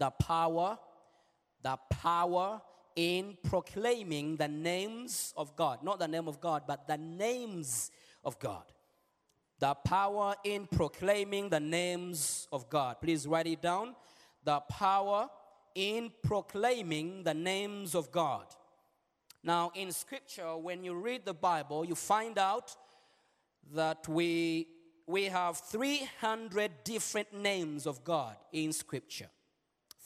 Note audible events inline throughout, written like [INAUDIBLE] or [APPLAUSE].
The power, the power in proclaiming the names of God. Not the name of God, but the names of God. The power in proclaiming the names of God. Please write it down. The power in proclaiming the names of God. Now, in scripture, when you read the Bible, you find out that we, we have 300 different names of God in scripture.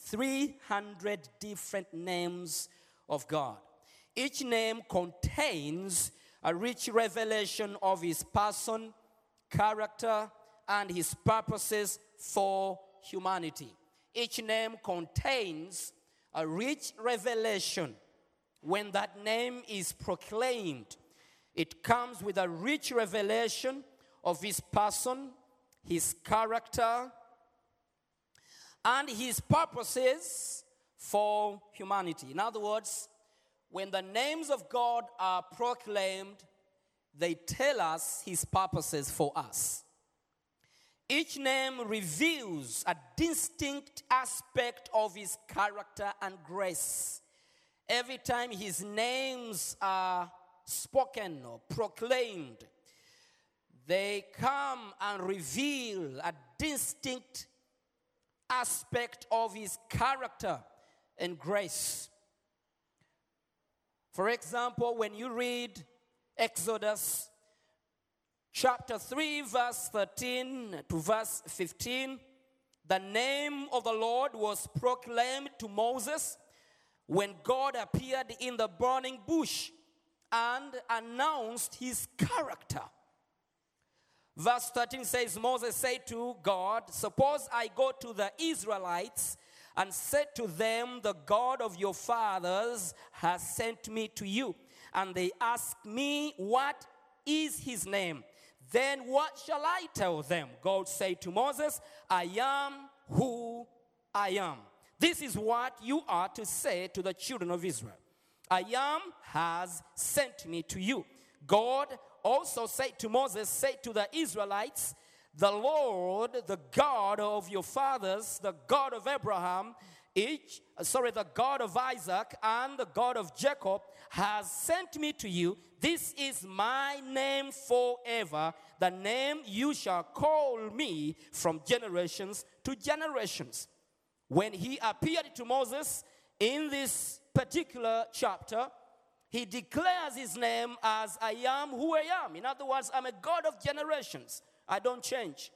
300 different names of God. Each name contains a rich revelation of his person, character, and his purposes for humanity. Each name contains a rich revelation. When that name is proclaimed, it comes with a rich revelation of his person, his character, and his purposes for humanity. In other words, when the names of God are proclaimed, they tell us his purposes for us. Each name reveals a distinct aspect of his character and grace. Every time his names are spoken or proclaimed, they come and reveal a distinct aspect of his character and grace. For example, when you read Exodus chapter 3, verse 13 to verse 15, the name of the Lord was proclaimed to Moses when God appeared in the burning bush and announced his character. Verse 13 says, Moses said to God, Suppose I go to the Israelites and said to them, The God of your fathers has sent me to you. And they ask me, What is his name? Then what shall I tell them? God said to Moses, I am who I am. This is what you are to say to the children of Israel. I am has sent me to you. God also said to Moses, Say to the Israelites, The Lord, the God of your fathers, the God of Abraham, each, sorry, the God of Isaac and the God of Jacob has sent me to you. This is my name forever, the name you shall call me from generations to generations. When he appeared to Moses in this particular chapter, he declares his name as I am who I am. In other words, I'm a God of generations. I don't change.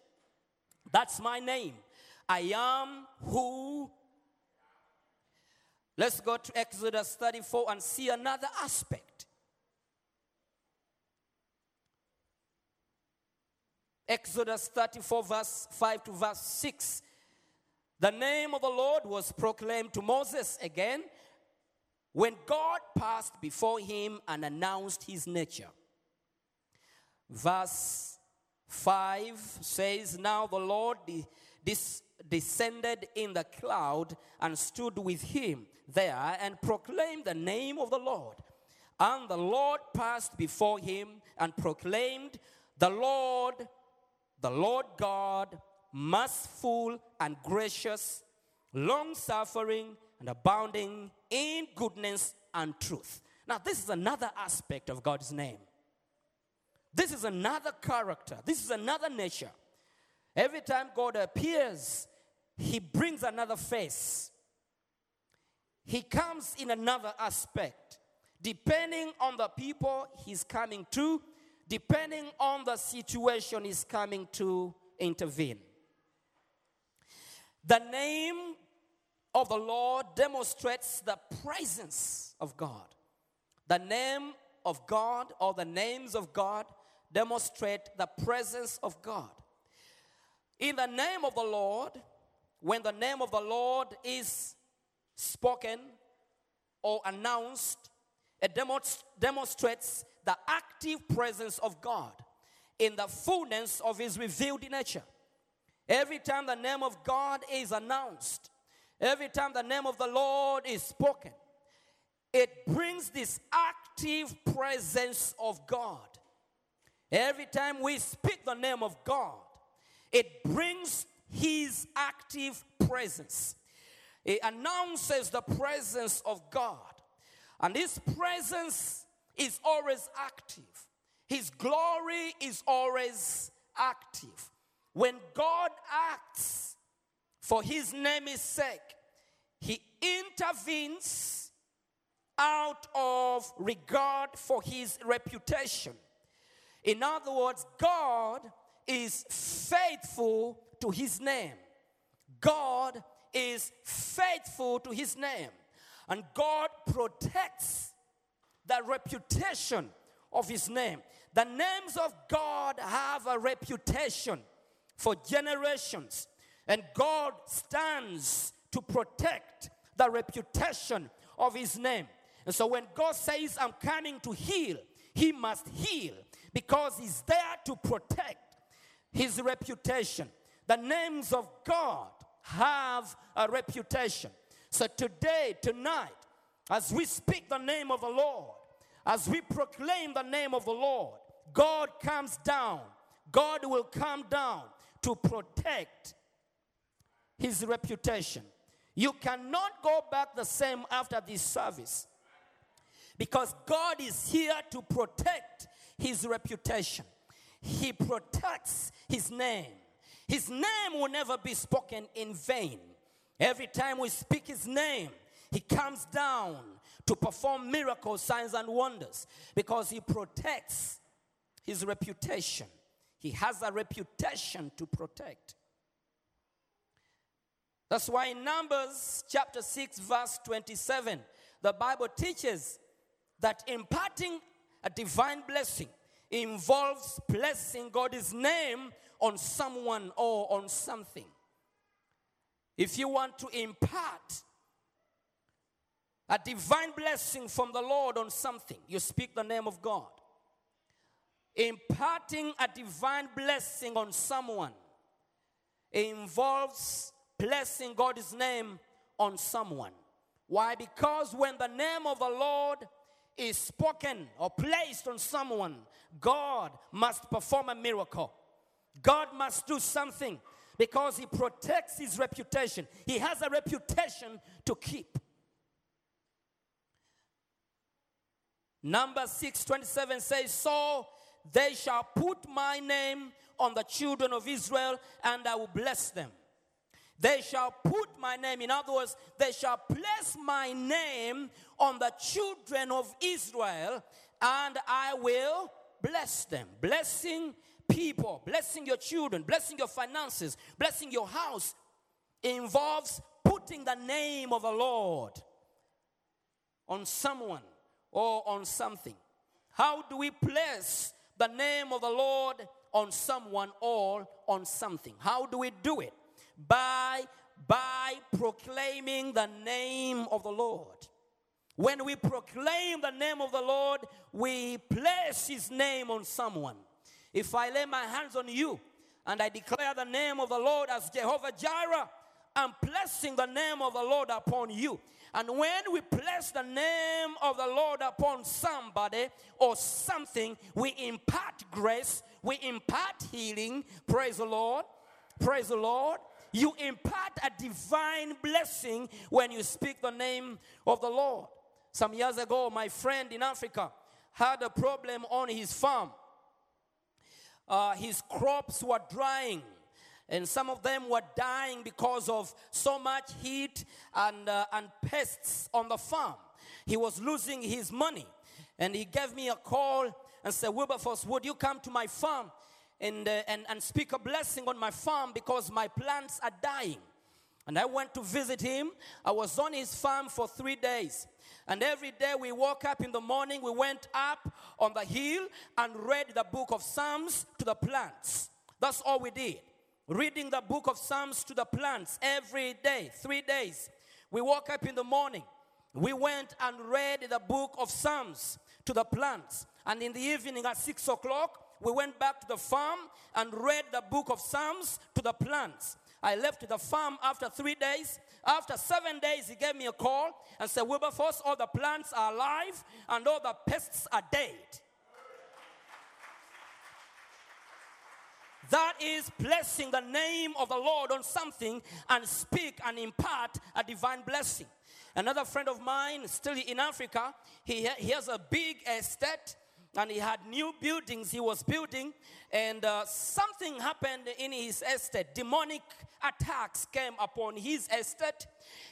That's my name. I am who. Let's go to Exodus 34 and see another aspect. Exodus 34, verse 5 to verse 6. The name of the Lord was proclaimed to Moses again when God passed before him and announced his nature. Verse 5 says, Now the Lord descended in the cloud and stood with him there and proclaimed the name of the Lord. And the Lord passed before him and proclaimed, The Lord, the Lord God, merciful and gracious, long suffering and abounding in goodness and truth. Now, this is another aspect of God's name. This is another character. This is another nature. Every time God appears, He brings another face. He comes in another aspect. Depending on the people He's coming to, depending on the situation He's coming to intervene. The name of the Lord demonstrates the presence of God. The name of God or the names of God demonstrate the presence of God. In the name of the Lord, when the name of the Lord is spoken or announced, it demonst- demonstrates the active presence of God in the fullness of His revealed nature. Every time the name of God is announced, every time the name of the Lord is spoken, it brings this active presence of God. Every time we speak the name of God, it brings His active presence. It announces the presence of God. And His presence is always active, His glory is always active. When God acts for His name's sake, He intervenes out of regard for His reputation. In other words, God is faithful to his name. God is faithful to his name. And God protects the reputation of his name. The names of God have a reputation for generations. And God stands to protect the reputation of his name. And so when God says, I'm coming to heal, he must heal because he's there to protect his reputation. The names of God have a reputation. So today, tonight, as we speak the name of the Lord, as we proclaim the name of the Lord, God comes down. God will come down to protect his reputation. You cannot go back the same after this service because God is here to protect his reputation. He protects his name. His name will never be spoken in vain. Every time we speak his name, he comes down to perform miracles, signs, and wonders because he protects his reputation. He has a reputation to protect. That's why in Numbers chapter 6, verse 27, the Bible teaches that imparting a divine blessing involves blessing God's name on someone or on something. If you want to impart a divine blessing from the Lord on something, you speak the name of God. Imparting a divine blessing on someone involves blessing God's name on someone. Why? Because when the name of the Lord is spoken or placed on someone, God must perform a miracle. God must do something because He protects His reputation. He has a reputation to keep. Number 627 says, So they shall put my name on the children of Israel, and I will bless them. They shall put my name, in other words, they shall place my name on the children of Israel, and I will bless them. Blessing people, blessing your children, blessing your finances, blessing your house involves putting the name of the Lord on someone or on something. How do we place the name of the Lord on someone or on something? How do we do it? By by proclaiming the name of the Lord. When we proclaim the name of the Lord, we place his name on someone. If I lay my hands on you and I declare the name of the Lord as Jehovah Jireh, I'm placing the name of the Lord upon you. And when we place the name of the Lord upon somebody or something, we impart grace, we impart healing. Praise the Lord. Praise the Lord. You impart a divine blessing when you speak the name of the Lord. Some years ago, my friend in Africa had a problem on his farm. Uh, his crops were drying and some of them were dying because of so much heat and, uh, and pests on the farm. He was losing his money. And he gave me a call and said, Wilberforce, would you come to my farm and, uh, and, and speak a blessing on my farm because my plants are dying? And I went to visit him. I was on his farm for three days. And every day we woke up in the morning, we went up on the hill and read the book of Psalms to the plants. That's all we did. reading the book of Psalms to the plants every day, three days. We woke up in the morning. We went and read the book of Psalms to the plants. And in the evening at six o'clock, we went back to the farm and read the book of Psalms to the plants. I left the farm after three days. After seven days, he gave me a call and said, Wilberforce, all the plants are alive and all the pests are dead. That is blessing the name of the Lord on something and speak and impart a divine blessing. Another friend of mine, still in Africa, he, he has a big estate and he had new buildings he was building, and uh, something happened in his estate. Demonic attacks came upon his estate,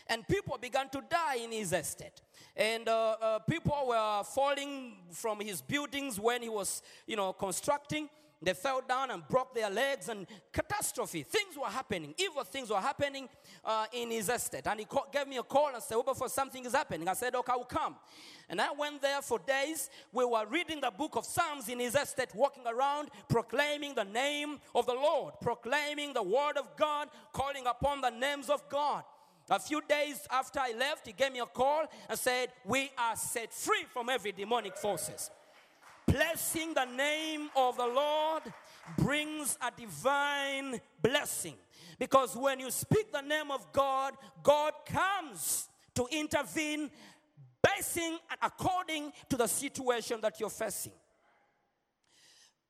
and people began to die in his estate. And uh, uh, people were falling from his buildings when he was, you know, constructing. They fell down and broke their legs, and catastrophe. Things were happening. Evil things were happening uh, in his estate. And he called, gave me a call and said, Wilberforce something is happening. I said, Okay, I will come. And I went there for days. We were reading the book of Psalms in his estate, walking around, proclaiming the name of the Lord, proclaiming the word of God, calling upon the names of God. A few days after I left, he gave me a call and said, We are set free from every demonic forces. Blessing the name of the Lord brings a divine blessing. Because when you speak the name of God, God comes to intervene basing according to the situation that you're facing.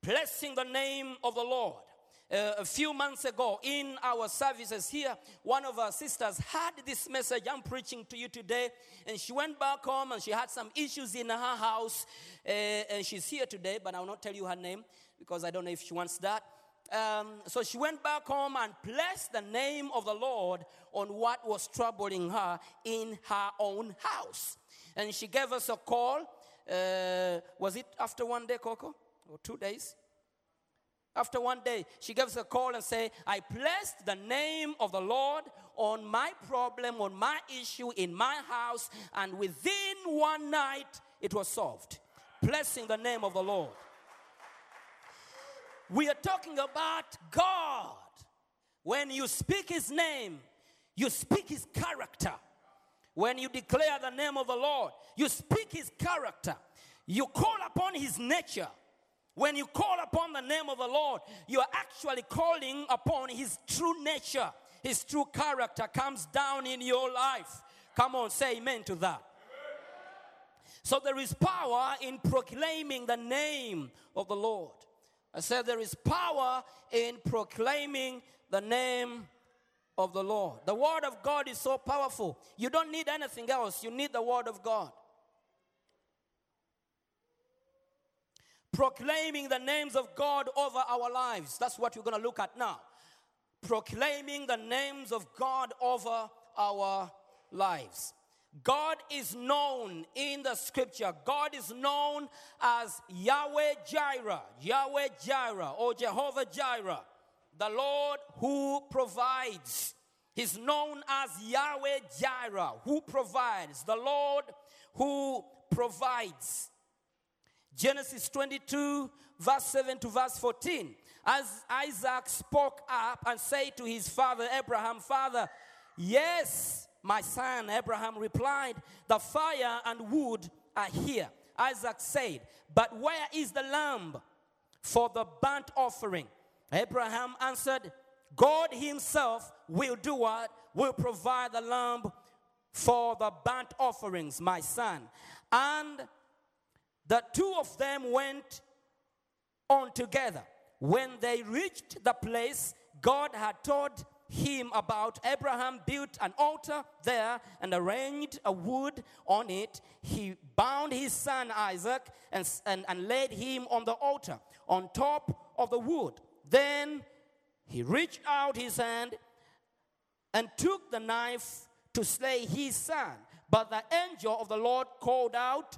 Blessing the name of the Lord. Uh, a few months ago in our services here, one of our sisters had this message I'm preaching to you today, and she went back home and she had some issues in her house, uh, and she's here today, but I'll not tell you her name because I don't know if she wants that. Um, so she went back home and placed the name of the Lord on what was troubling her in her own house. And she gave us a call. Uh, was it after one day, Coco? Or two days? After one day, she gives a call and say, I placed the name of the Lord on my problem, on my issue in my house, and within one night it was solved. Blessing the name of the Lord. We are talking about God. When you speak his name, you speak his character. When you declare the name of the Lord, you speak his character. You call upon his nature. When you call upon the name of the Lord, you are actually calling upon his true nature. His true character comes down in your life. Come on, say amen to that. So there is power in proclaiming the name of the Lord. I said there is power in proclaiming the name of the Lord. The word of God is so powerful. You don't need anything else, you need the word of God. Proclaiming the names of God over our lives. That's what we're going to look at now. Proclaiming the names of God over our lives. God is known in the scripture. God is known as Yahweh Jireh, Yahweh Jireh, or Jehovah Jireh, the Lord who provides. He's known as Yahweh Jireh, who provides, the Lord who provides. Genesis 22, verse 7 to verse 14. As Isaac spoke up and said to his father Abraham, Father, yes, my son, Abraham replied, The fire and wood are here. Isaac said, But where is the lamb for the burnt offering? Abraham answered, God himself will do what? Will provide the lamb for the burnt offerings, my son. And the two of them went on together. When they reached the place God had told him about, Abraham built an altar there and arranged a wood on it. He bound his son Isaac and, and, and laid him on the altar on top of the wood. Then he reached out his hand and took the knife to slay his son. But the angel of the Lord called out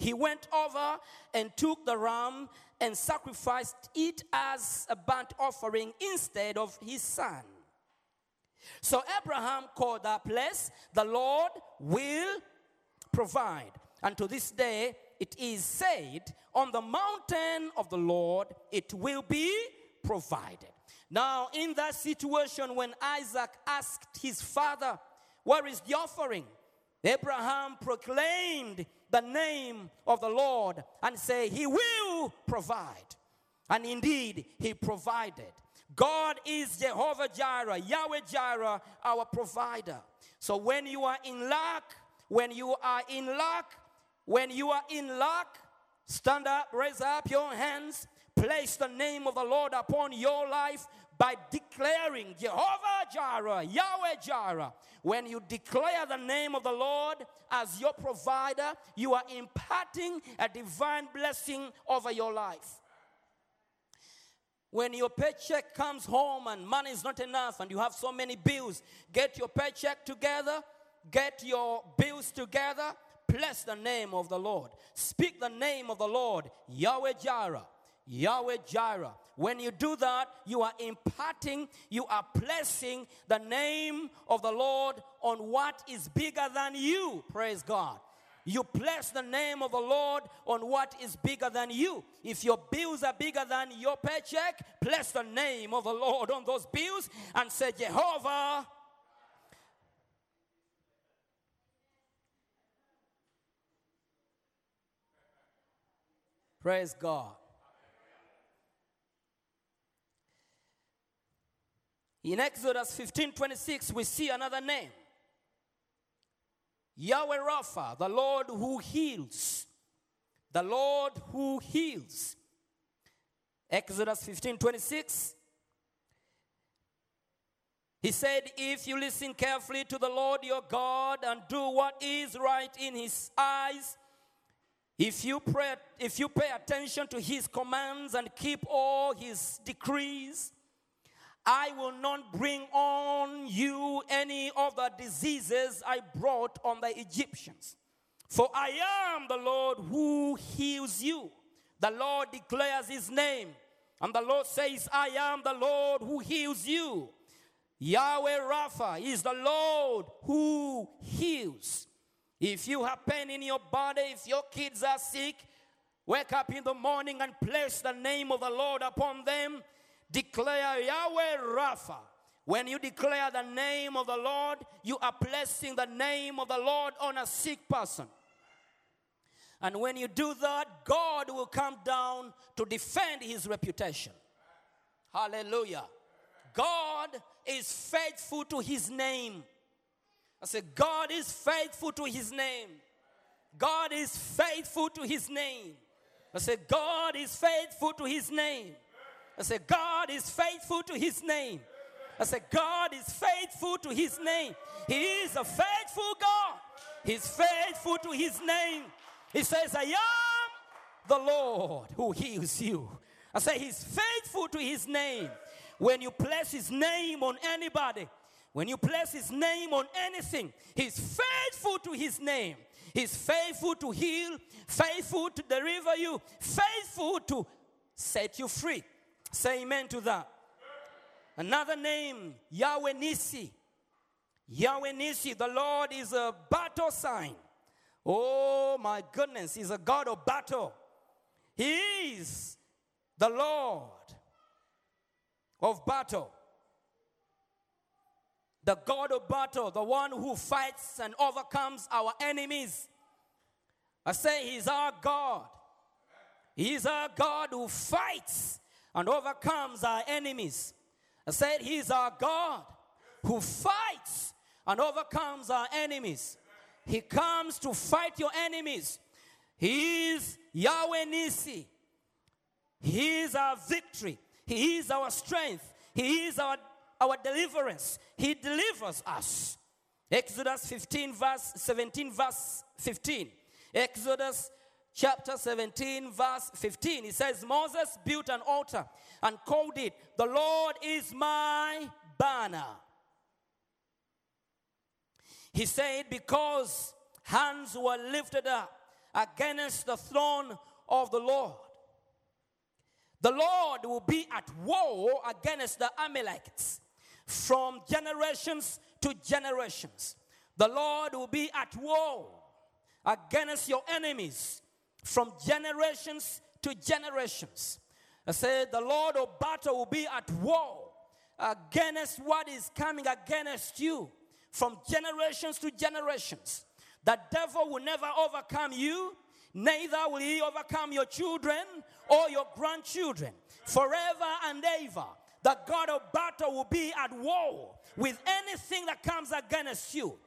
He went over and took the ram and sacrificed it as a burnt offering instead of his son. So Abraham called that place, the Lord will provide. And to this day, it is said, on the mountain of the Lord, it will be provided. Now, in that situation, when Isaac asked his father, Where is the offering? Abraham proclaimed the name of the Lord and say, He will provide. And indeed, He provided. God is Jehovah Jireh, Yahweh Jireh, our provider. So when you are in lack, when you are in lack, when you are in lack, stand up, raise up your hands, place the name of the Lord upon your life by declaring Jehovah Jireh, Yahweh Jireh. When you declare the name of the Lord as your provider, you are imparting a divine blessing over your life. When your paycheck comes home and money is not enough and you have so many bills, get your paycheck together, get your bills together, bless the name of the Lord. Speak the name of the Lord, Yahweh Jireh. Yahweh Jireh. When you do that, you are imparting, you are placing the name of the Lord on what is bigger than you. Praise God. You place the name of the Lord on what is bigger than you. If your bills are bigger than your paycheck, place the name of the Lord on those bills and say, Jehovah. Praise God. In Exodus 15 26, we see another name. Yahweh Rapha, the Lord who heals. The Lord who heals. Exodus 15 26. He said, If you listen carefully to the Lord your God and do what is right in his eyes, if you pray, if you pay attention to his commands and keep all his decrees, I will not bring on you any of the diseases I brought on the Egyptians. For I am the Lord who heals you. The Lord declares his name. And the Lord says, I am the Lord who heals you. Yahweh Rapha is the Lord who heals. If you have pain in your body, if your kids are sick, wake up in the morning and place the name of the Lord upon them. Declare Yahweh Rapha. When you declare the name of the Lord, you are placing the name of the Lord on a sick person. And when you do that, God will come down to defend his reputation. Hallelujah. God is faithful to his name. I say, God is faithful to his name. God is faithful to his name. I say, God is faithful to his name. I say, God is faithful to his name. I say, God is faithful to his name. He is a faithful God. He's faithful to his name. He says, I am the Lord who heals you. I say, He's faithful to his name. When you place his name on anybody, when you place his name on anything, he's faithful to his name. He's faithful to heal, faithful to deliver you, faithful to set you free. Say amen to that. Another name, Yahweh Nisi. Yahweh Nisi, the Lord is a battle sign. Oh my goodness, He's a God of battle. He is the Lord of battle. The God of battle, the one who fights and overcomes our enemies. I say, He's our God. He's our God who fights and overcomes our enemies. I said, He's our God who fights and overcomes our enemies. He comes to fight your enemies. He is Yahweh Nisi. He is our victory. He is our strength. He is our, our deliverance. He delivers us. Exodus 15, verse 17, verse 15. Exodus chapter 17, verse 15. It says, Moses built an altar and called it, The Lord is my banner. He said, Because hands were lifted up against the throne of the Lord. The Lord will be at war against the Amalekites from generations to generations. The Lord will be at war against your enemies from generations to generations. I said, The Lord of battle will be at war against what is coming against you from generations to generations. The devil will never overcome you, neither will he overcome your children or your grandchildren. Forever and ever, the God of battle will be at war with anything that comes against you.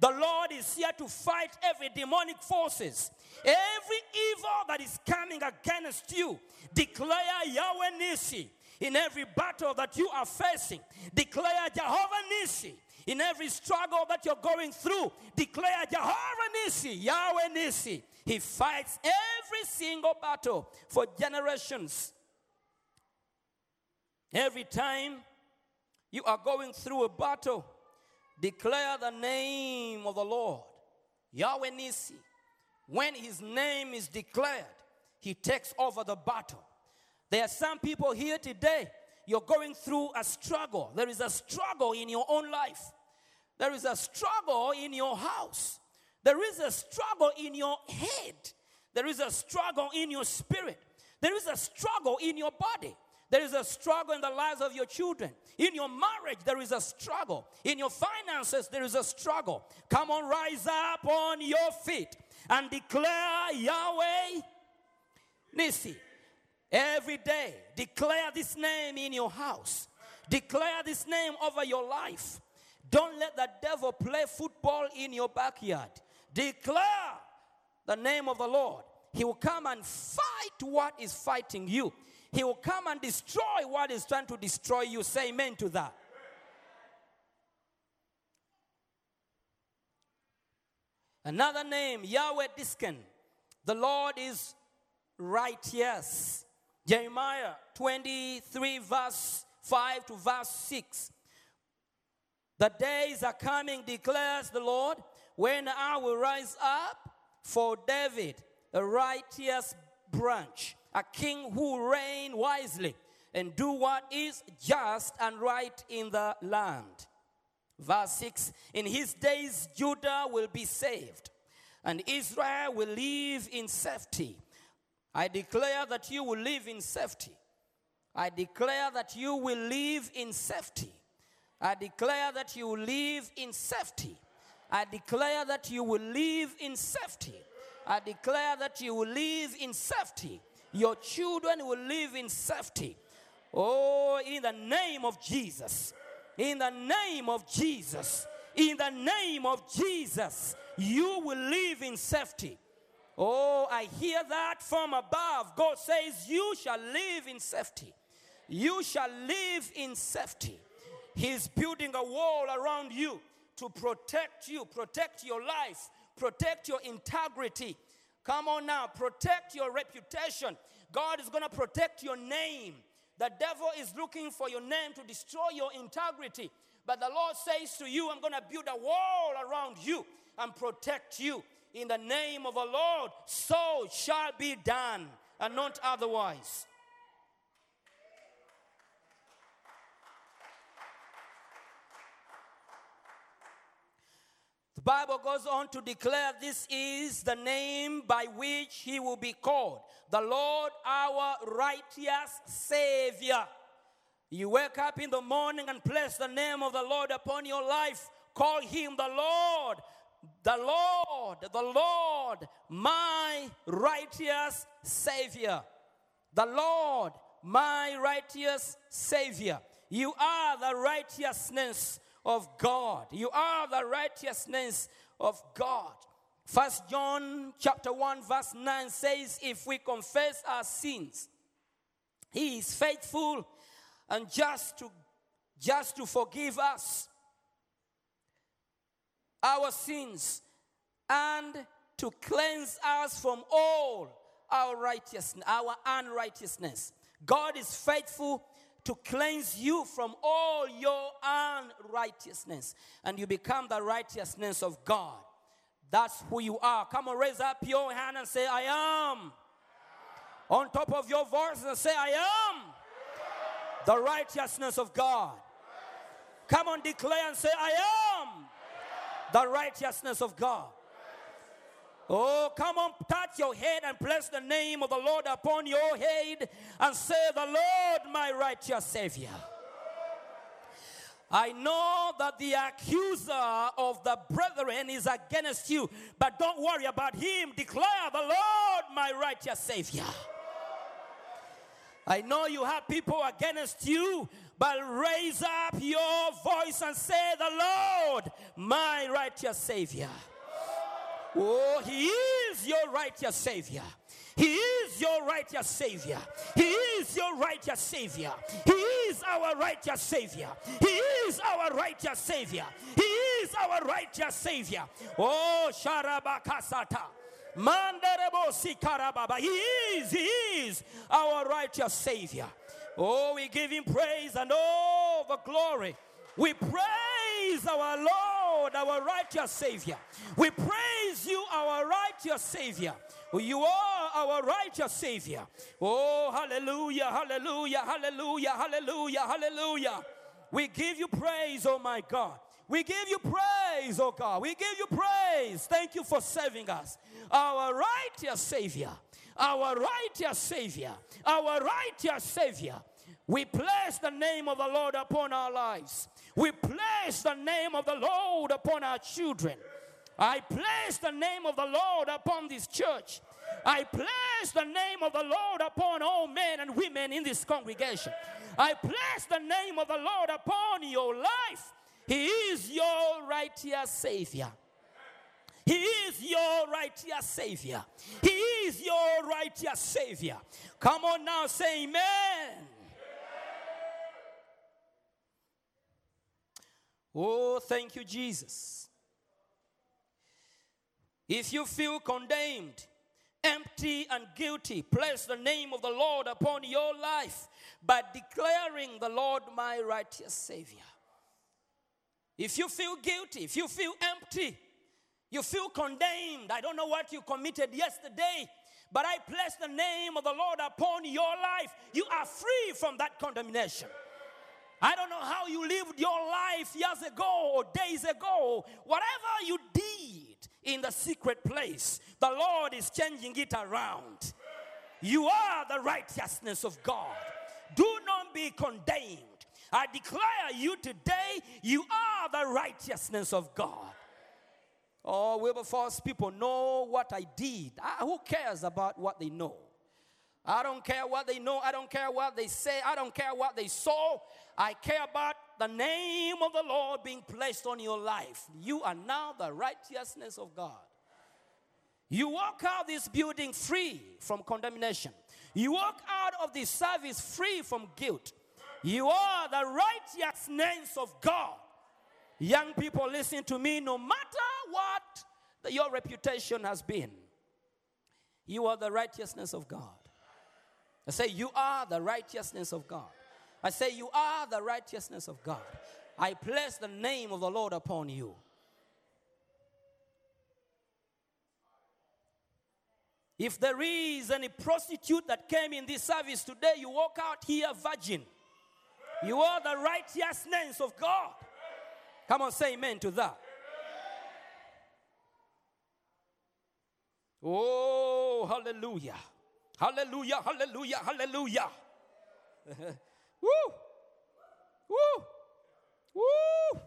The Lord is here to fight every demonic forces. Every evil that is coming against you, declare Yahweh Nisi in every battle that you are facing. Declare Jehovah Nisi in every struggle that you're going through. Declare Jehovah Nisi, Yahweh Nisi. He fights every single battle for generations. Every time you are going through a battle, declare the name of the Lord, Yahweh Nisi. When his name is declared, he takes over the battle. There are some people here today, you're going through a struggle. There is a struggle in your own life, there is a struggle in your house, there is a struggle in your head, there is a struggle in your spirit, there is a struggle in your body. There is a struggle in the lives of your children. In your marriage, there is a struggle. In your finances, there is a struggle. Come on, rise up on your feet and declare Yahweh Nisi. Every day, declare this name in your house. Declare this name over your life. Don't let the devil play football in your backyard. Declare the name of the Lord. He will come and fight what is fighting you. He will come and destroy what is trying to destroy you. Say amen to that. Another name, Yahweh Diskan. The Lord is righteous. Jeremiah 23, verse 5 to verse 6. The days are coming, declares the Lord, when I will rise up for David, a righteous branch, a king who reign wisely and do what is just and right in the land. Verse 6 In his days, Judah will be saved, and Israel will live in safety. I declare that you will live in safety. I declare that you will live in safety. I declare that you will live in safety. I declare that you will live in safety. I declare that you will live in safety. Your children will live in safety. Oh, in the name of Jesus. In the name of Jesus. In the name of Jesus. You will live in safety. Oh, I hear that from above. God says, You shall live in safety. You shall live in safety. He's building a wall around you to protect you, protect your life, protect your integrity. Come on now, protect your reputation. God is going to protect your name. The devil is looking for your name to destroy your integrity. But the Lord says to you, I'm going to build a wall around you and protect you. In the name of the Lord, so shall be done, and not otherwise. The Bible goes on to declare this is the name by which he will be called the Lord our righteous Savior. You wake up in the morning and place the name of the Lord upon your life. Call him the Lord, the Lord, the Lord, my righteous Savior. The Lord, my righteous Savior. You are the righteousness of God. You are the righteousness of God. First John chapter 1 verse 9 says if we confess our sins he is faithful and just to just to forgive us our sins and to cleanse us from all our righteousness, our unrighteousness. God is faithful to cleanse you from all your unrighteousness, and you become the righteousness of God. That's who you are. Come on, raise up your hand and say, I am. On top of your voice and say, I am the righteousness of God. Come on, declare and say, I am the righteousness of God. Oh, come on, touch your head and place the name of the Lord upon your head and say, The Lord, my righteous Savior. I know that the accuser of the brethren is against you, but don't worry about him. Declare, The Lord, my righteous Savior. I know you have people against you, but raise up your voice and say, The Lord, my righteous Savior. Oh, He is your righteous Savior. He is your righteous Savior. He is your righteous Savior. He is our righteous Savior. He is our righteous Savior. He is our righteous Savior. Oh, Sharabakasata. Mandarebo Sikarababa. He is, He is our righteous Savior. Oh, we give Him praise and all the glory. We praise our Lord, our righteous Savior. We praise you, our righteous Savior. You are our righteous Savior. Oh, hallelujah, hallelujah, hallelujah, hallelujah, hallelujah. We give you praise, oh my God. We give you praise, oh God. We give you praise. Thank you for saving us. Our righteous Savior, our righteous Savior, our righteous Savior. We place the name of the Lord upon our lives. We place the name of the Lord upon our children. I place the name of the Lord upon this church. I place the name of the Lord upon all men and women in this congregation. I place the name of the Lord upon your life. He is your righteous Savior. He is your righteous Savior. He is your righteous Savior. Come on now, say amen. Oh, thank you, Jesus. If you feel condemned, empty, and guilty, place the name of the Lord upon your life by declaring the Lord my righteous Savior. If you feel guilty, if you feel empty, you feel condemned, I don't know what you committed yesterday, but I place the name of the Lord upon your life, you are free from that condemnation. I don't know how you lived your life years ago or days ago. Whatever you did in the secret place, the Lord is changing it around. You are the righteousness of God. Do not be condemned. I declare you today, you are the righteousness of God. Oh, Wilberforce people know what I did. Ah, who cares about what they know? I don't care what they know. I don't care what they say. I don't care what they saw. I care about the name of the Lord being placed on your life. You are now the righteousness of God. You walk out this building free from condemnation. You walk out of this service free from guilt. You are the righteousness of God. Young people, listen to me. No matter what your reputation has been, you are the righteousness of God. I say, You are the righteousness of God. I say, You are the righteousness of God. I place the name of the Lord upon you. If there is any prostitute that came in this service today, you walk out here virgin. You are the righteousness of God. Come on, say amen to that. Oh, hallelujah. Hallelujah, hallelujah, hallelujah. [LAUGHS] Woo! Woo! Woo!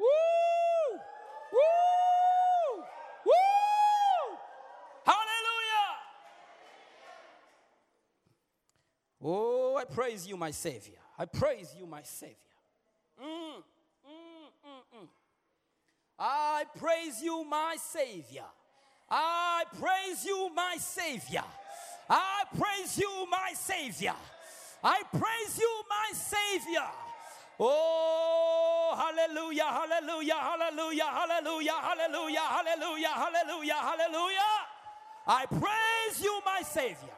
Woo! Woo! Woo! Hallelujah! Oh, I praise you, my Savior. I praise you, my Savior. Mm, mm, mm, mm. I praise you, my Savior. I praise you, my Savior. I praise you, my Savior. I praise you, my Savior. Oh, hallelujah, hallelujah, hallelujah, hallelujah, hallelujah, hallelujah, hallelujah, hallelujah. I praise you, my Savior.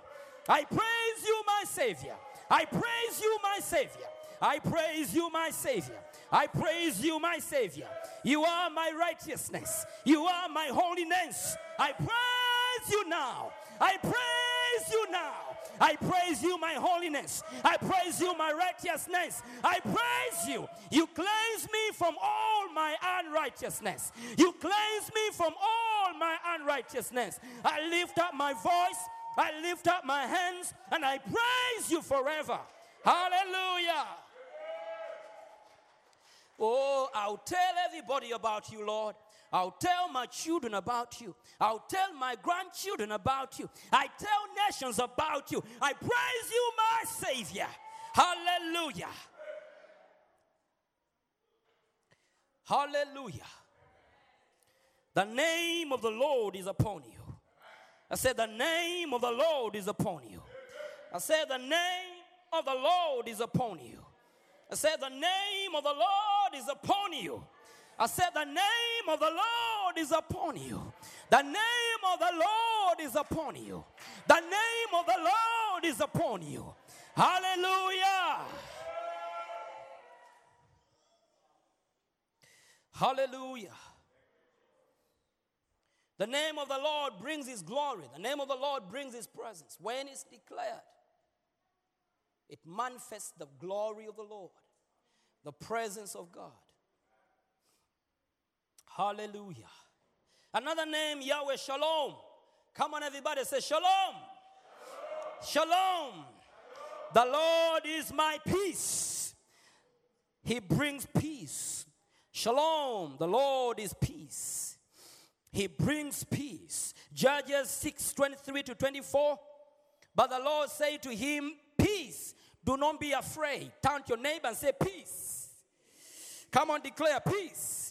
I praise you, my Savior. I praise you, my Savior. I praise you, my Savior. I praise you, my Savior. You are my righteousness. You are my holiness. I praise you now. I praise you now. I praise you, my holiness. I praise you, my righteousness. I praise you. You cleanse me from all my unrighteousness. You cleanse me from all my unrighteousness. I lift up my voice. I lift up my hands and I praise you forever. Hallelujah. Oh, I'll tell everybody about you, Lord. I'll tell my children about you. I'll tell my grandchildren about you. I tell nations about you. I praise you, my Savior. Hallelujah. Hallelujah. The name of the Lord is upon you. I said, The name of the Lord is upon you. I said, The name of the Lord is upon you. I said, The name of the Lord is upon you. I said, The name of the Lord is upon you. The name of the Lord is upon you. The name of the Lord is upon you. Hallelujah. Hallelujah. The name of the Lord brings his glory. The name of the Lord brings his presence. When it's declared, it manifests the glory of the Lord, the presence of God. Hallelujah. Another name, Yahweh Shalom. Come on, everybody, say Shalom. Shalom. The Lord is my peace. He brings peace. Shalom. The Lord is peace. He brings peace. Judges 6 23 to 24. But the Lord said to him, Peace. Do not be afraid. Turn to your neighbor and say, Peace. Come on, declare peace.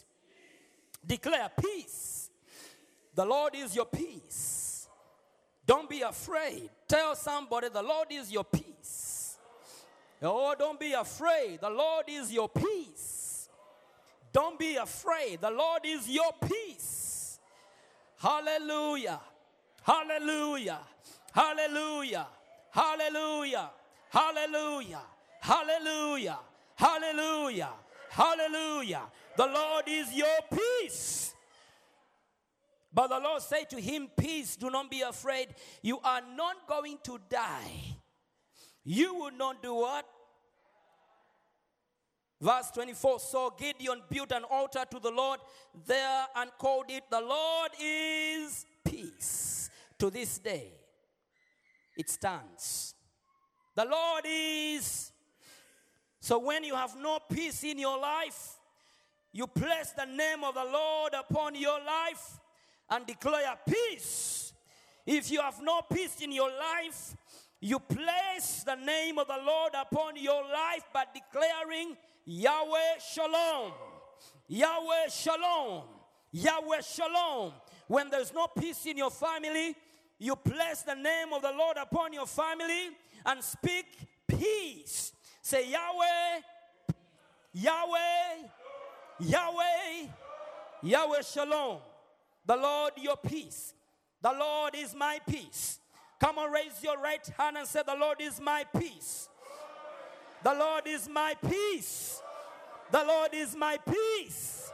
Declare peace. The Lord is your peace. Don't be afraid. Tell somebody, The Lord is your peace. Oh, don't be afraid. The Lord is your peace. Don't be afraid. The Lord is your peace. Hallelujah. Hallelujah. Hallelujah. Hallelujah. Hallelujah. Hallelujah. Hallelujah. Hallelujah. The Lord is your peace. But the Lord said to him, Peace, do not be afraid. You are not going to die. You will not do what? Verse 24 So Gideon built an altar to the Lord there and called it, The Lord is peace. To this day, it stands. The Lord is. So when you have no peace in your life, you place the name of the Lord upon your life and declare peace. If you have no peace in your life, you place the name of the Lord upon your life by declaring Yahweh Shalom. Yahweh Shalom. Yahweh Shalom. When there's no peace in your family, you place the name of the Lord upon your family and speak peace. Say Yahweh, Yahweh, Yahweh, Yahweh Shalom. The Lord your peace. The Lord is my peace. Come on, raise your right hand and say, The Lord is my peace. The Lord is my peace. The Lord is my peace.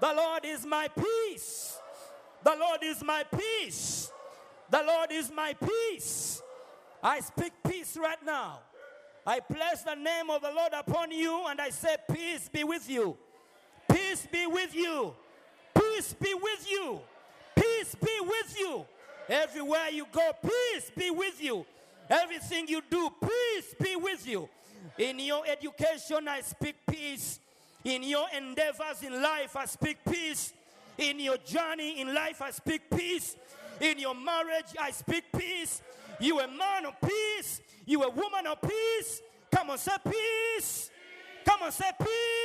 The Lord is my peace. The Lord is my peace. The Lord is my peace. I speak peace right now. I place the name of the Lord upon you and I say, Peace be with you. Be with you. Peace be with you. Peace be with you. Everywhere you go, peace be with you. Everything you do, peace be with you. In your education, I speak peace. In your endeavors in life, I speak peace. In your journey in life, I speak peace. In your marriage, I speak peace. You a man of peace. You a woman of peace. Come on, say peace. Come on, say peace.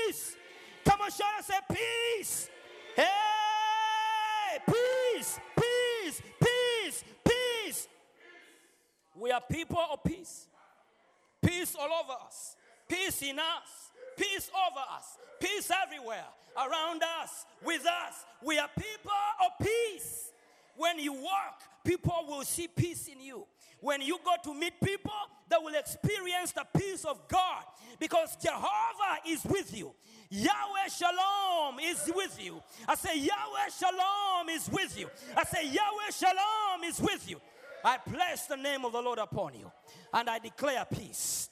Come on, shout and say peace. Hey, peace, peace, peace, peace. We are people of peace. Peace all over us. Peace in us. peace over us, peace everywhere, around us, with us. We are people of peace. When you walk, people will see peace in you. When you go to meet people, they will experience the peace of God because Jehovah is with you. Yahweh Shalom is with you. I say, Yahweh Shalom is with you. I say, Yahweh Shalom is with you. I place the name of the Lord upon you and I declare peace.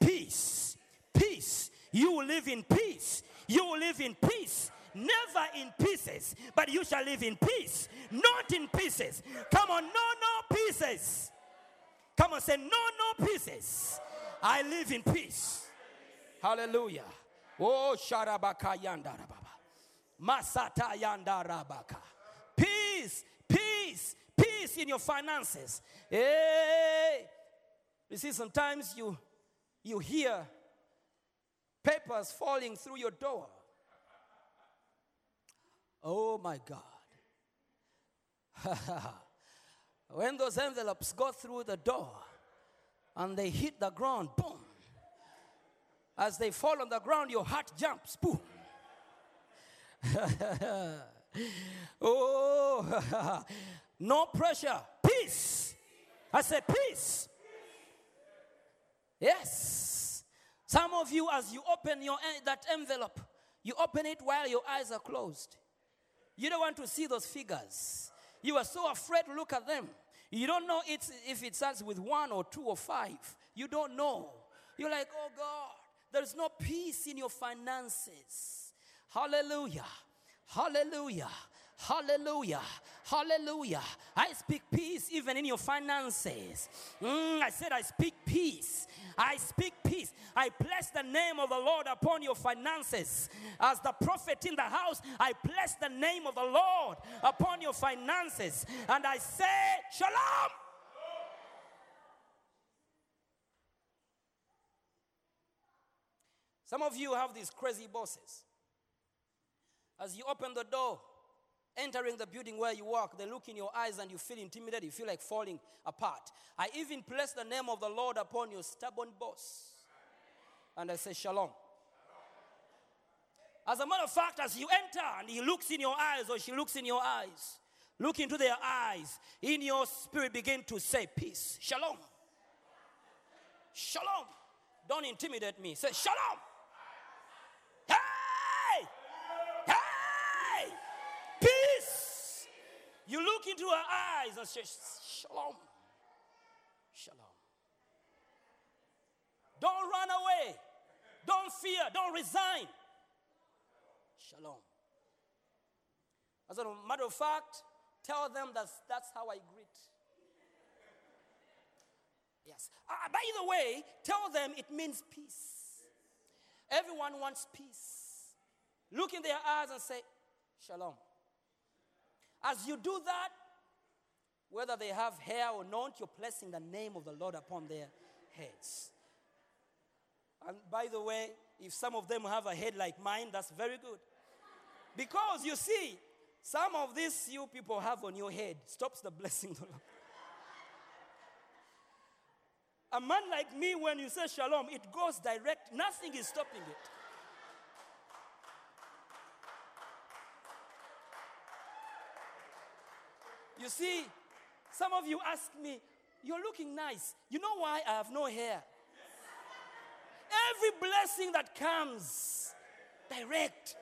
Peace. Peace. You will live in peace. You will live in peace. Never in pieces, but you shall live in peace. Not in pieces. Come on, no, no pieces. Come on, say, no, no pieces. I live in peace. Hallelujah. Oh, Sharabaka Yandarababa. Masata Yandarabaka. Peace, peace, peace in your finances. Hey. You see, sometimes you you hear papers falling through your door. Oh my God. [LAUGHS] when those envelopes go through the door and they hit the ground, boom. As they fall on the ground, your heart jumps, boom. [LAUGHS] oh, [LAUGHS] no pressure, peace. I said, peace. Yes. Some of you, as you open your that envelope, you open it while your eyes are closed. You don't want to see those figures. You are so afraid to look at them. You don't know it's, if it starts with one or two or five. You don't know. You're like, oh God, there's no peace in your finances. Hallelujah. Hallelujah. Hallelujah. Hallelujah. I speak peace even in your finances. Mm, I said, I speak peace. I speak peace. I bless the name of the Lord upon your finances. As the prophet in the house, I bless the name of the Lord upon your finances. And I say, Shalom. Some of you have these crazy bosses. As you open the door, entering the building where you work, they look in your eyes and you feel intimidated, you feel like falling apart. I even place the name of the Lord upon your stubborn boss. And I say, Shalom. As a matter of fact, as you enter and he looks in your eyes or she looks in your eyes, look into their eyes, in your spirit begin to say, Peace. Shalom. Shalom. Don't intimidate me. Say, Shalom. Hey! Hey! Peace! You look into her eyes and say, Shalom. Shalom. Don't run away. Don't fear. Don't resign. Shalom. As a matter of fact, tell them that that's how I greet. Yes. Uh, by the way, tell them it means peace. Everyone wants peace. Look in their eyes and say, Shalom. As you do that, whether they have hair or not, you're placing the name of the Lord upon their heads. And by the way, if some of them have a head like mine, that's very good. Because you see, some of these you people have on your head stops the blessing of the Lord. A man like me, when you say shalom, it goes direct, nothing is stopping it. You see, some of you ask me, You're looking nice. You know why I have no hair? Every blessing that comes, direct.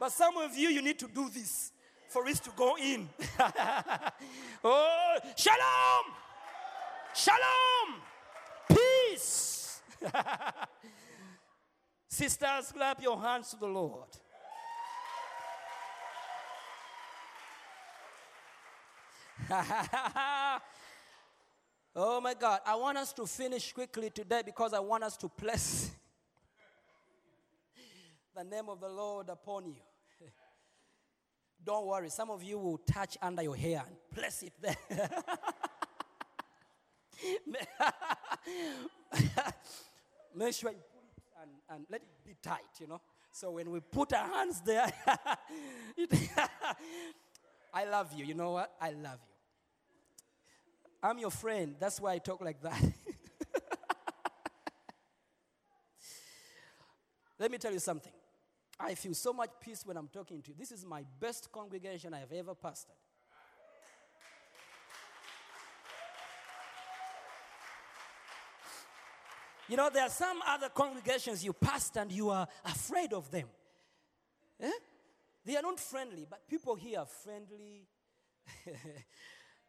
But some of you, you need to do this for it to go in. [LAUGHS] oh, shalom! Shalom! Peace! [LAUGHS] Sisters, clap your hands to the Lord. [LAUGHS] oh my God. I want us to finish quickly today because I want us to bless [LAUGHS] the name of the Lord upon you. [LAUGHS] Don't worry, some of you will touch under your hair and place it there. Make sure you put it and, and let it be tight, you know. So when we put our hands there, I love you. You know what? I love you. I'm your friend. That's why I talk like that. [LAUGHS] Let me tell you something. I feel so much peace when I'm talking to you. This is my best congregation I have ever pastored. You know, there are some other congregations you pastor and you are afraid of them. Eh? They are not friendly, but people here are friendly. [LAUGHS]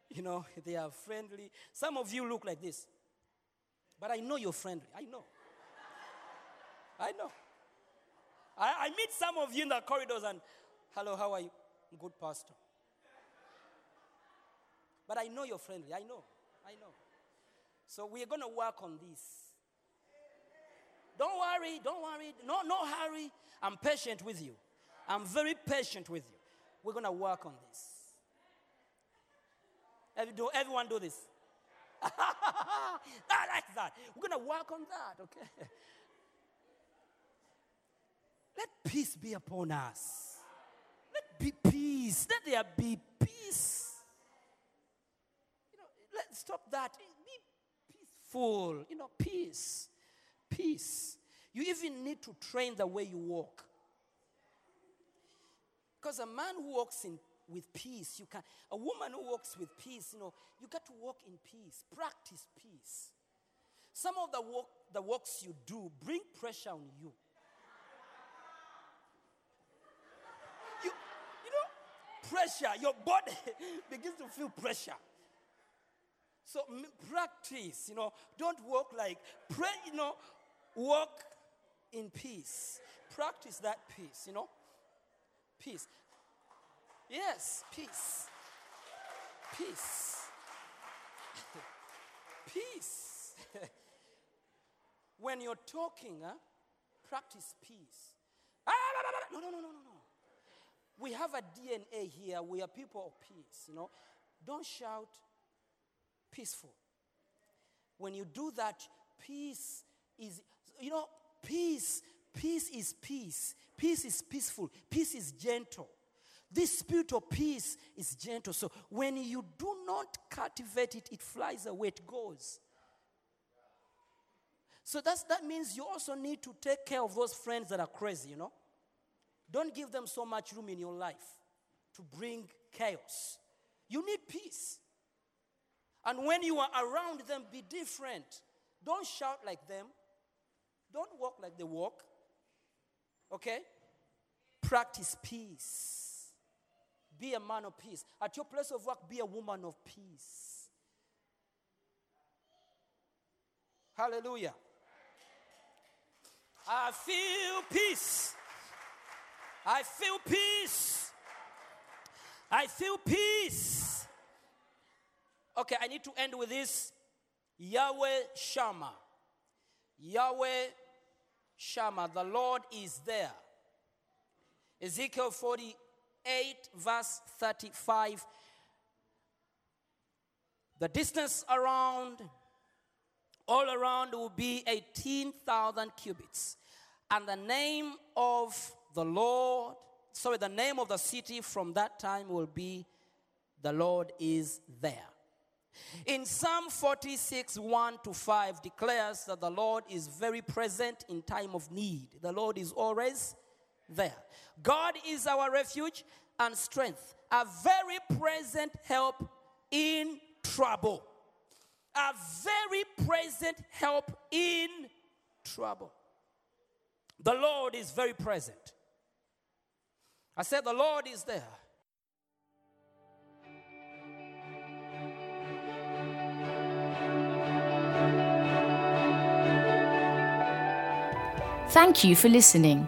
you know, [LAUGHS] they are friendly. Some of you look like this. But I know you're friendly. I know. [LAUGHS] I know. I, I meet some of you in the corridors and, hello, how are you? Good pastor. But I know you're friendly. I know. I know. So we're going to work on this. Don't worry. Don't worry. No, no hurry. I'm patient with you. I'm very patient with you. We're going to work on this. Do- Everyone do this. [LAUGHS] I like that. We're going to work on that, okay? Let peace be upon us. Let be peace. Let there be peace. You know, let's stop that. Be peaceful. You know, peace. Peace. You even need to train the way you walk. Because a man who walks in with peace, you can a woman who walks with peace, you know, you got to walk in peace. Practice peace. Some of the walk the walks you do bring pressure on you. You, you know, pressure, your body [LAUGHS] begins to feel pressure. So practice, you know, don't walk like pray, you know, walk in peace. Practice that peace, you know. Peace. Yes, peace. Peace. [LAUGHS] peace. [LAUGHS] when you're talking, huh, practice peace. Ah, no, no, no, no, no, no, no. We have a DNA here. We are people of peace, you know. Don't shout peaceful. When you do that, peace is, you know, peace, peace is peace. Peace is peaceful. Peace is gentle. This spirit of peace is gentle. So when you do not cultivate it, it flies away, it goes. So that's, that means you also need to take care of those friends that are crazy, you know. Don't give them so much room in your life to bring chaos. You need peace. And when you are around them, be different. Don't shout like them. Don't walk like they walk. Okay? Practice peace. Be a man of peace. At your place of work, be a woman of peace. Hallelujah. I feel peace. I feel peace. I feel peace. Okay, I need to end with this. Yahweh Shammah. Yahweh Shammah. The Lord is there. Ezekiel 48, verse 35. The distance around, all around, will be 18,000 cubits. And the name of the Lord, sorry, the name of the city from that time will be The Lord is there. In Psalm 46, 1 to 5 declares that the Lord is very present in time of need. The Lord is always there. God is our refuge and strength, a very present help in trouble. A very present help in trouble. The Lord is very present. I said, The Lord is there. Thank you for listening.